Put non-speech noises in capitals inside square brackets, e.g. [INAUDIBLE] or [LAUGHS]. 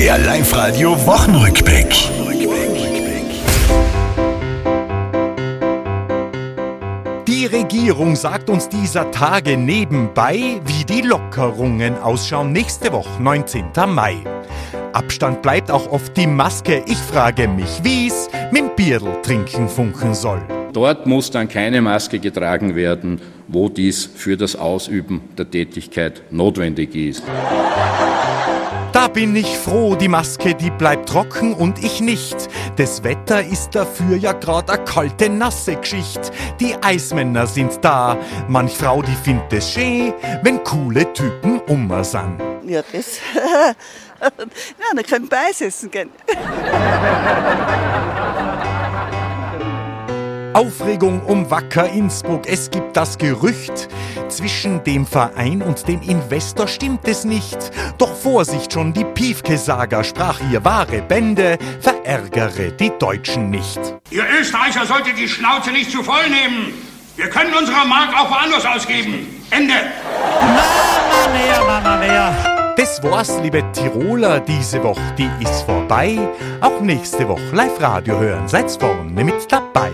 Der Live-Radio Wochenrückblick. Die Regierung sagt uns dieser Tage nebenbei, wie die Lockerungen ausschauen nächste Woche, 19. Mai. Abstand bleibt auch oft die Maske. Ich frage mich, wie's mit dem Bierl trinken funken soll. Dort muss dann keine Maske getragen werden, wo dies für das Ausüben der Tätigkeit notwendig ist. Da bin ich froh, die Maske, die bleibt trocken und ich nicht. Das Wetter ist dafür ja grad a kalte, nasse Geschicht. Die Eismänner sind da, manch Frau, die findet es schön, wenn coole Typen ummer sind. Ja, das. [LAUGHS] ja, dann können wir Eis essen gehen. Aufregung um Wacker Innsbruck. Es gibt das Gerücht, zwischen dem Verein und dem Investor stimmt es nicht. Doch Vorsicht schon, die Piefke-Saga sprach hier wahre Bände, verärgere die Deutschen nicht. Ihr Österreicher solltet die Schnauze nicht zu voll nehmen. Wir können unsere Mark auch woanders ausgeben. Ende. Mama mia, Mama mia. Das war's, liebe Tiroler, diese Woche, die ist vorbei. Auch nächste Woche Live-Radio hören, seid's vorne mit dabei.